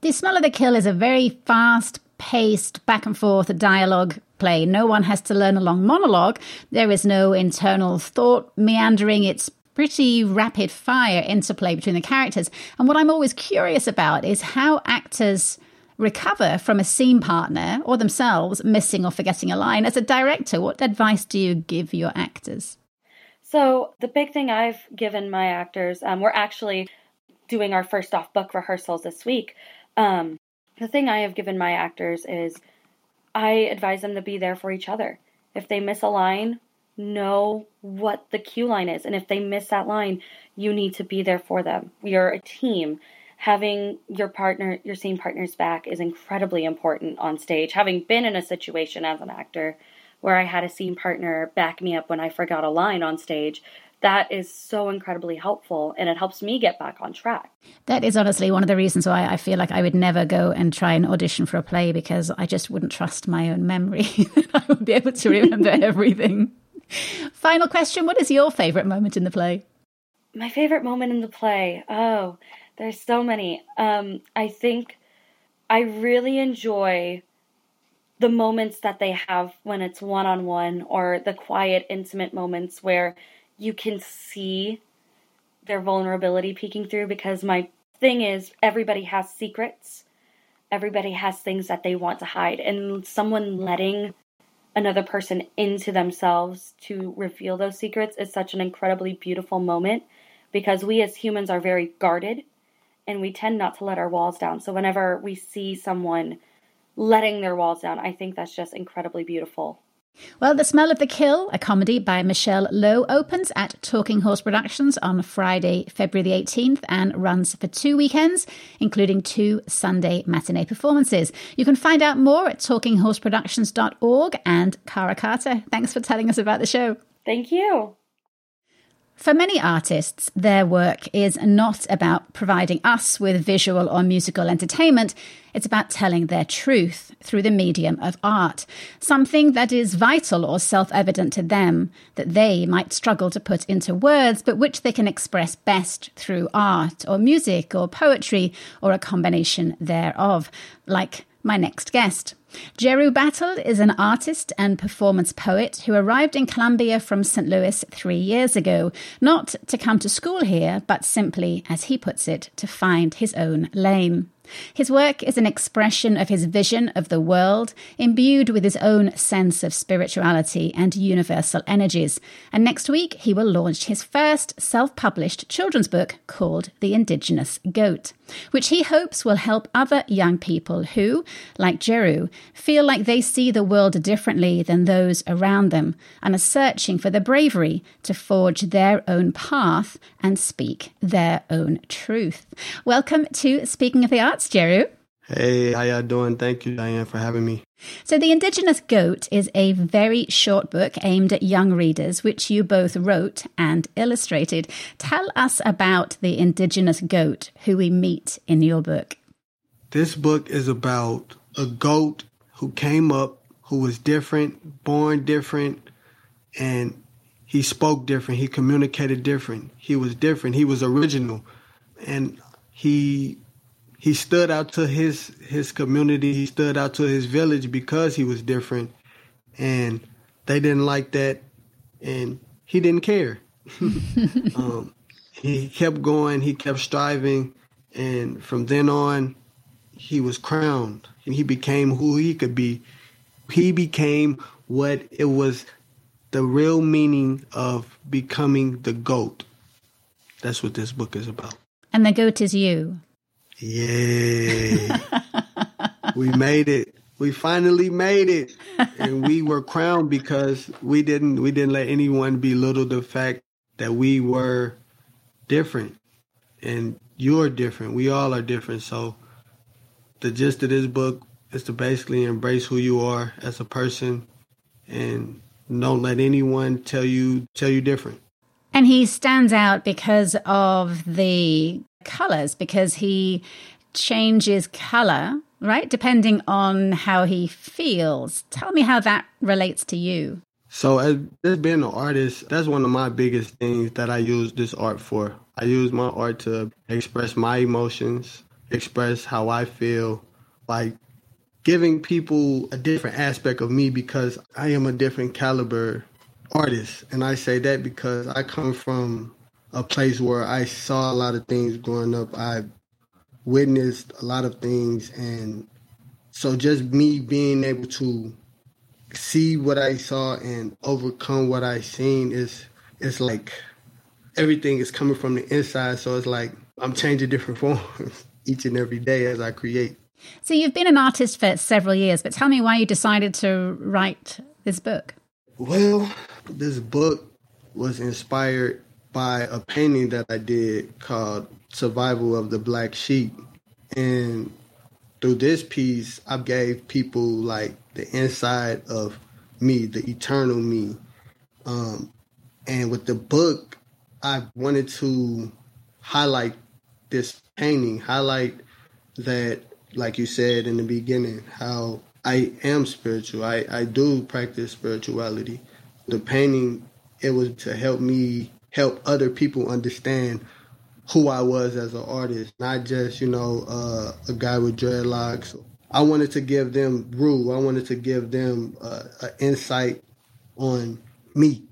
The Smell of the Kill is a very fast paced, back and forth dialogue play. No one has to learn a long monologue. There is no internal thought meandering. It's pretty rapid fire interplay between the characters. And what I'm always curious about is how actors recover from a scene partner or themselves missing or forgetting a line. As a director, what advice do you give your actors? So, the big thing I've given my actors, um, we're actually doing our first off book rehearsals this week. Um, the thing I have given my actors is I advise them to be there for each other. If they miss a line, know what the cue line is. And if they miss that line, you need to be there for them. You're a team. Having your partner, your scene partners back is incredibly important on stage. Having been in a situation as an actor where I had a scene partner back me up when I forgot a line on stage, that is so incredibly helpful and it helps me get back on track. That is honestly one of the reasons why I feel like I would never go and try and audition for a play because I just wouldn't trust my own memory. *laughs* I would be able to remember *laughs* everything. *laughs* Final question What is your favorite moment in the play? My favorite moment in the play. Oh, there's so many. Um, I think I really enjoy the moments that they have when it's one on one or the quiet, intimate moments where you can see their vulnerability peeking through because my thing is everybody has secrets. Everybody has things that they want to hide. And someone letting another person into themselves to reveal those secrets is such an incredibly beautiful moment because we as humans are very guarded and we tend not to let our walls down. So whenever we see someone letting their walls down, I think that's just incredibly beautiful. Well, The Smell of the Kill, a comedy by Michele Lowe, opens at Talking Horse Productions on Friday, February the 18th, and runs for two weekends, including two Sunday matinee performances. You can find out more at talkinghorseproductions.org. And Cara Carter, thanks for telling us about the show. Thank you. For many artists, their work is not about providing us with visual or musical entertainment. It's about telling their truth through the medium of art, something that is vital or self evident to them that they might struggle to put into words, but which they can express best through art or music or poetry or a combination thereof, like my next guest. Jeru Battle is an artist and performance poet who arrived in Columbia from St. Louis three years ago, not to come to school here, but simply, as he puts it, to find his own lane. His work is an expression of his vision of the world, imbued with his own sense of spirituality and universal energies. And next week, he will launch his first self published children's book called The Indigenous Goat, which he hopes will help other young people who, like Jeru, feel like they see the world differently than those around them and are searching for the bravery to forge their own path and speak their own truth. Welcome to Speaking of the Arts, Jeru. Hey, how y'all doing? Thank you, Diane, for having me. So, The Indigenous Goat is a very short book aimed at young readers, which you both wrote and illustrated. Tell us about the Indigenous Goat, who we meet in your book. This book is about a goat who came up, who was different, born different, and he spoke different. He communicated different. He was different. He was original, and he he stood out to his his community. He stood out to his village because he was different, and they didn't like that, and he didn't care. *laughs* um, he kept going. He kept striving, and from then on, he was crowned and he became who he could be. He became what it was the real meaning of becoming the goat. That's what this book is about. And the goat is you. Yeah. we made it. We finally made it. And we were crowned because we didn't we didn't let anyone belittle the fact that we were different. And you're different. We all are different. So the gist of this book is to basically embrace who you are as a person and don't let anyone tell you tell you different. And he stands out because of the colors, because he changes color, right? Depending on how he feels. Tell me how that relates to you. So, as being an artist, that's one of my biggest things that I use this art for. I use my art to express my emotions, express how I feel, like giving people a different aspect of me because I am a different caliber artist. And I say that because I come from a place where I saw a lot of things growing up. I witnessed a lot of things. And so just me being able to see what I saw and overcome what I seen is, it's like everything is coming from the inside. So it's like I'm changing different *laughs* forms each and every day as I create. So you've been an artist for several years, but tell me why you decided to write this book. Well, this book was inspired by a painting that I did called Survival of the Black Sheep. And through this piece, I gave people like the inside of me, the eternal me. Um, and with the book, I wanted to highlight this painting, highlight that like you said in the beginning, how I am spiritual. I, I do practice spirituality. The painting, it was to help me help other people understand who I was as an artist, not just, you know, uh, a guy with dreadlocks. I wanted to give them rule. I wanted to give them uh, an insight on me.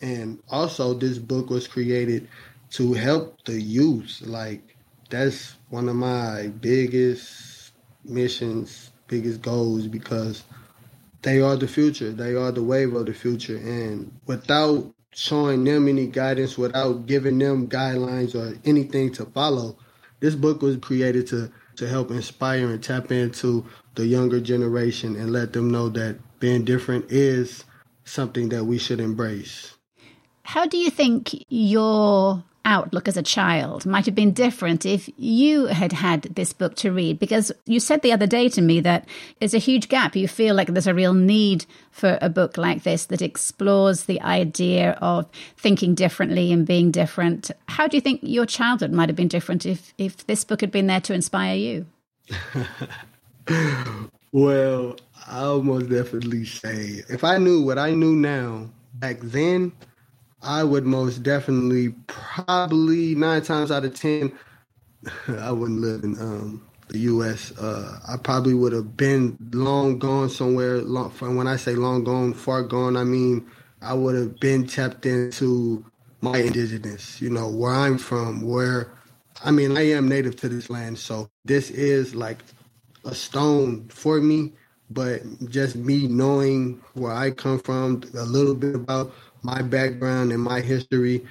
And also, this book was created to help the youth. Like, that's one of my biggest missions, biggest goals because they are the future. They are the wave of the future. And without showing them any guidance, without giving them guidelines or anything to follow, this book was created to, to help inspire and tap into the younger generation and let them know that being different is something that we should embrace. How do you think your outlook as a child might have been different if you had had this book to read? Because you said the other day to me that there's a huge gap. You feel like there's a real need for a book like this that explores the idea of thinking differently and being different. How do you think your childhood might have been different if, if this book had been there to inspire you? *laughs* well, I'll most definitely say if I knew what I knew now back then, I would most definitely, probably nine times out of ten, *laughs* I wouldn't live in um, the U.S. Uh, I probably would have been long gone somewhere. Long, when I say long gone, far gone, I mean I would have been tapped into my indigenous. You know where I'm from. Where I mean I am native to this land, so this is like a stone for me. But just me knowing where I come from, a little bit about my background and my history.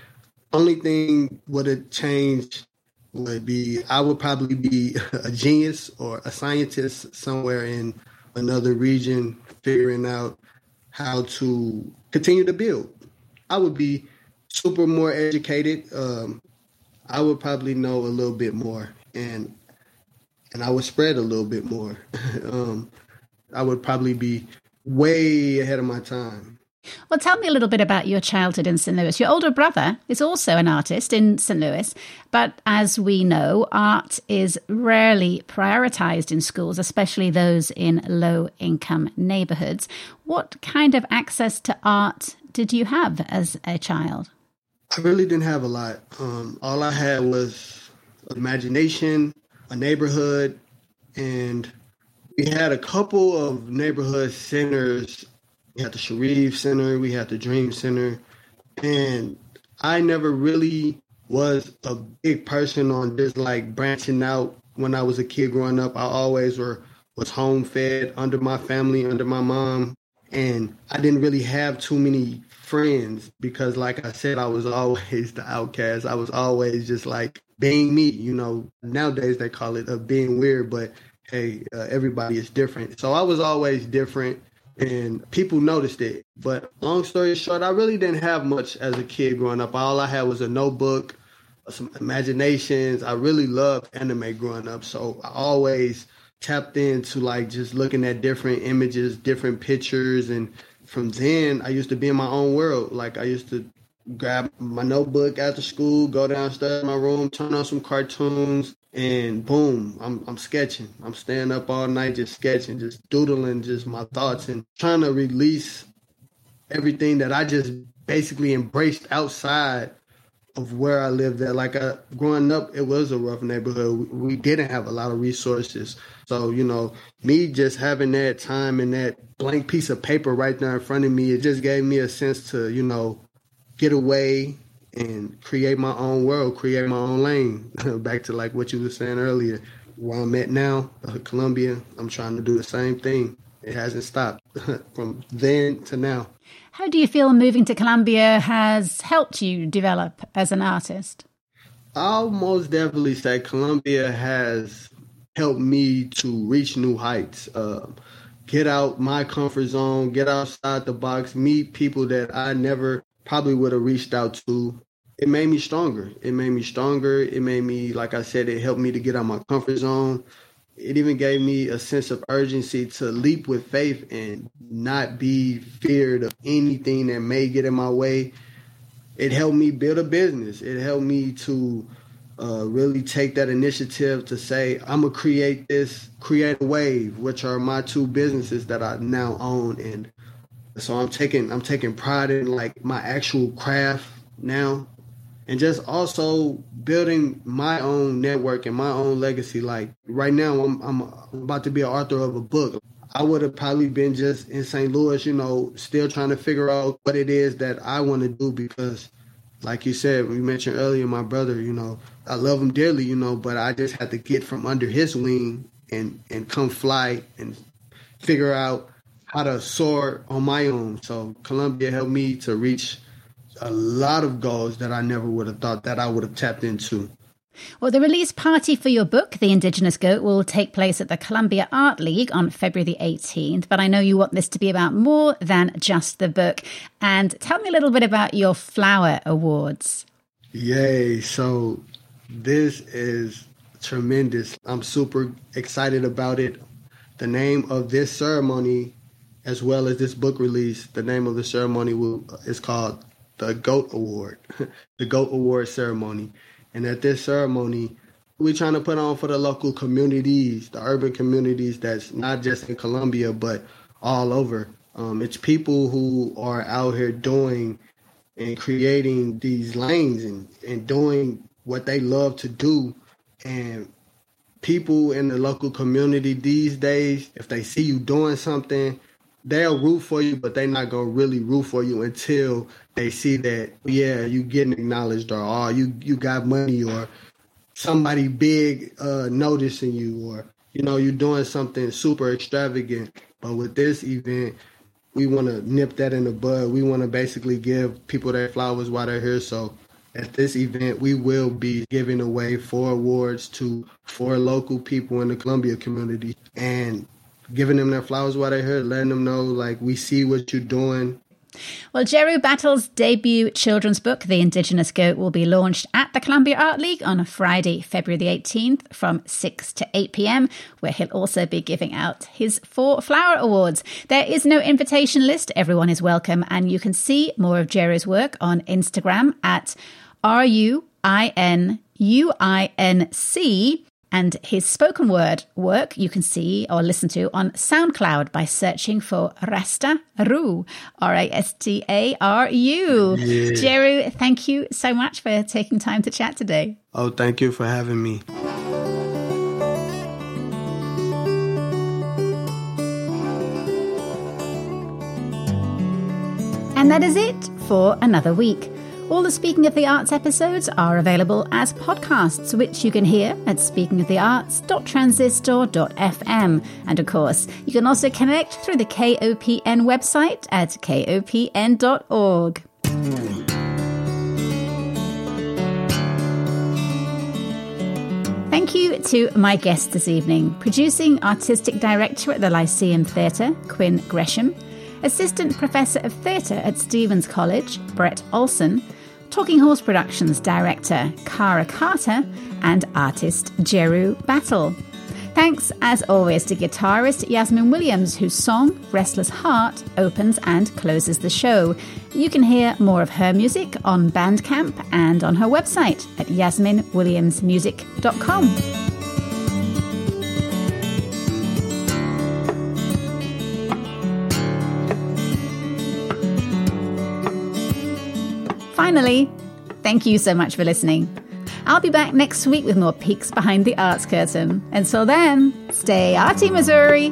Only thing would have changed would be I would probably be *laughs* a genius or a scientist somewhere in another region figuring out how to continue to build. I would be super more educated. Um, I would probably know a little bit more and and I would spread a little bit more. *laughs* um, I would probably be way ahead of my time. Well, tell me a little bit about your childhood in St. Louis. Your older brother is also an artist in St. Louis, but as we know, art is rarely prioritized in schools, especially those in low income neighborhoods. What kind of access to art did you have as a child? I really didn't have a lot. Um, all I had was imagination, a neighborhood, and we had a couple of neighborhood centers we had the Sharif Center, we had the Dream Center, and I never really was a big person on just like branching out when I was a kid growing up. I always were was home fed under my family, under my mom, and I didn't really have too many friends because like I said I was *laughs* always the outcast. I was always just like being me, you know. Nowadays they call it a being weird, but hey, uh, everybody is different. So I was always different and people noticed it. But long story short, I really didn't have much as a kid growing up. All I had was a notebook, some imaginations. I really loved anime growing up, so I always tapped into like just looking at different images, different pictures, and from then I used to be in my own world. Like I used to grab my notebook after school, go downstairs in my room, turn on some cartoons, and boom, I'm I'm sketching. I'm staying up all night just sketching, just doodling just my thoughts and trying to release everything that I just basically embraced outside of where I lived at. Like uh, growing up, it was a rough neighborhood. We didn't have a lot of resources. So, you know, me just having that time and that blank piece of paper right there in front of me, it just gave me a sense to, you know, get away and create my own world, create my own lane. *laughs* Back to like what you were saying earlier, where I'm at now, uh, Columbia, I'm trying to do the same thing. It hasn't stopped *laughs* from then to now. How do you feel moving to Columbia has helped you develop as an artist? I'll most definitely say Columbia has helped me to reach new heights. Uh, get out my comfort zone, get outside the box, meet people that I never probably would have reached out to. It made me stronger. It made me stronger. It made me, like I said, it helped me to get out my comfort zone. It even gave me a sense of urgency to leap with faith and not be feared of anything that may get in my way. It helped me build a business. It helped me to uh, really take that initiative to say, I'm gonna create this, create a wave, which are my two businesses that I now own, and so I'm taking I'm taking pride in like my actual craft now and just also building my own network and my own legacy. Like right now I'm I'm about to be an author of a book. I would have probably been just in St. Louis, you know, still trying to figure out what it is that I want to do because like you said, we mentioned earlier, my brother, you know, I love him dearly, you know, but I just had to get from under his wing and and come fly and figure out how to soar on my own. So Columbia helped me to reach a lot of goals that I never would have thought that I would have tapped into. Well, the release party for your book, The Indigenous Goat, will take place at the Columbia Art League on February the 18th. But I know you want this to be about more than just the book. And tell me a little bit about your Flower Awards. Yay. So, this is tremendous. I'm super excited about it. The name of this ceremony, as well as this book release, the name of the ceremony will, is called the GOAT Award, *laughs* the GOAT Award ceremony. And at this ceremony, we're trying to put on for the local communities, the urban communities that's not just in Columbia, but all over. Um, it's people who are out here doing and creating these lanes and, and doing what they love to do. And people in the local community these days, if they see you doing something, they'll root for you, but they're not gonna really root for you until they see that yeah, you getting acknowledged or oh you you got money or somebody big uh noticing you or you know you're doing something super extravagant. But with this event, we want to nip that in the bud. We want to basically give people their flowers while they're here. So at this event, we will be giving away four awards to four local people in the Columbia community and giving them their flowers while they're here, letting them know like we see what you're doing. Well, Jeru Battle's debut children's book, The Indigenous Goat, will be launched at the Columbia Art League on Friday, February the 18th from 6 to 8 pm, where he'll also be giving out his four flower awards. There is no invitation list, everyone is welcome, and you can see more of Jeru's work on Instagram at R U I N U I N C and his spoken word work you can see or listen to on SoundCloud by searching for Rasta Ru, R A S T A R U. Yeah. Jeru, thank you so much for taking time to chat today. Oh, thank you for having me. And that is it for another week. All the Speaking of the Arts episodes are available as podcasts, which you can hear at speakingofthearts.transistor.fm. And of course, you can also connect through the KOPN website at kopn.org. Thank you to my guest this evening, producing artistic director at the Lyceum Theatre, Quin Gresham, Assistant Professor of Theatre at Stephens College, Brett Olson, Talking Horse Productions director Cara Carter, and artist Jeru Battle. Thanks, as always, to guitarist Yasmin Williams, whose song Restless Heart opens and closes the show. You can hear more of her music on Bandcamp and on her website at yasminwilliamsmusic.com. Finally, thank you so much for listening. I'll be back next week with more peeks behind the arts curtain. Until then, stay arty, Missouri!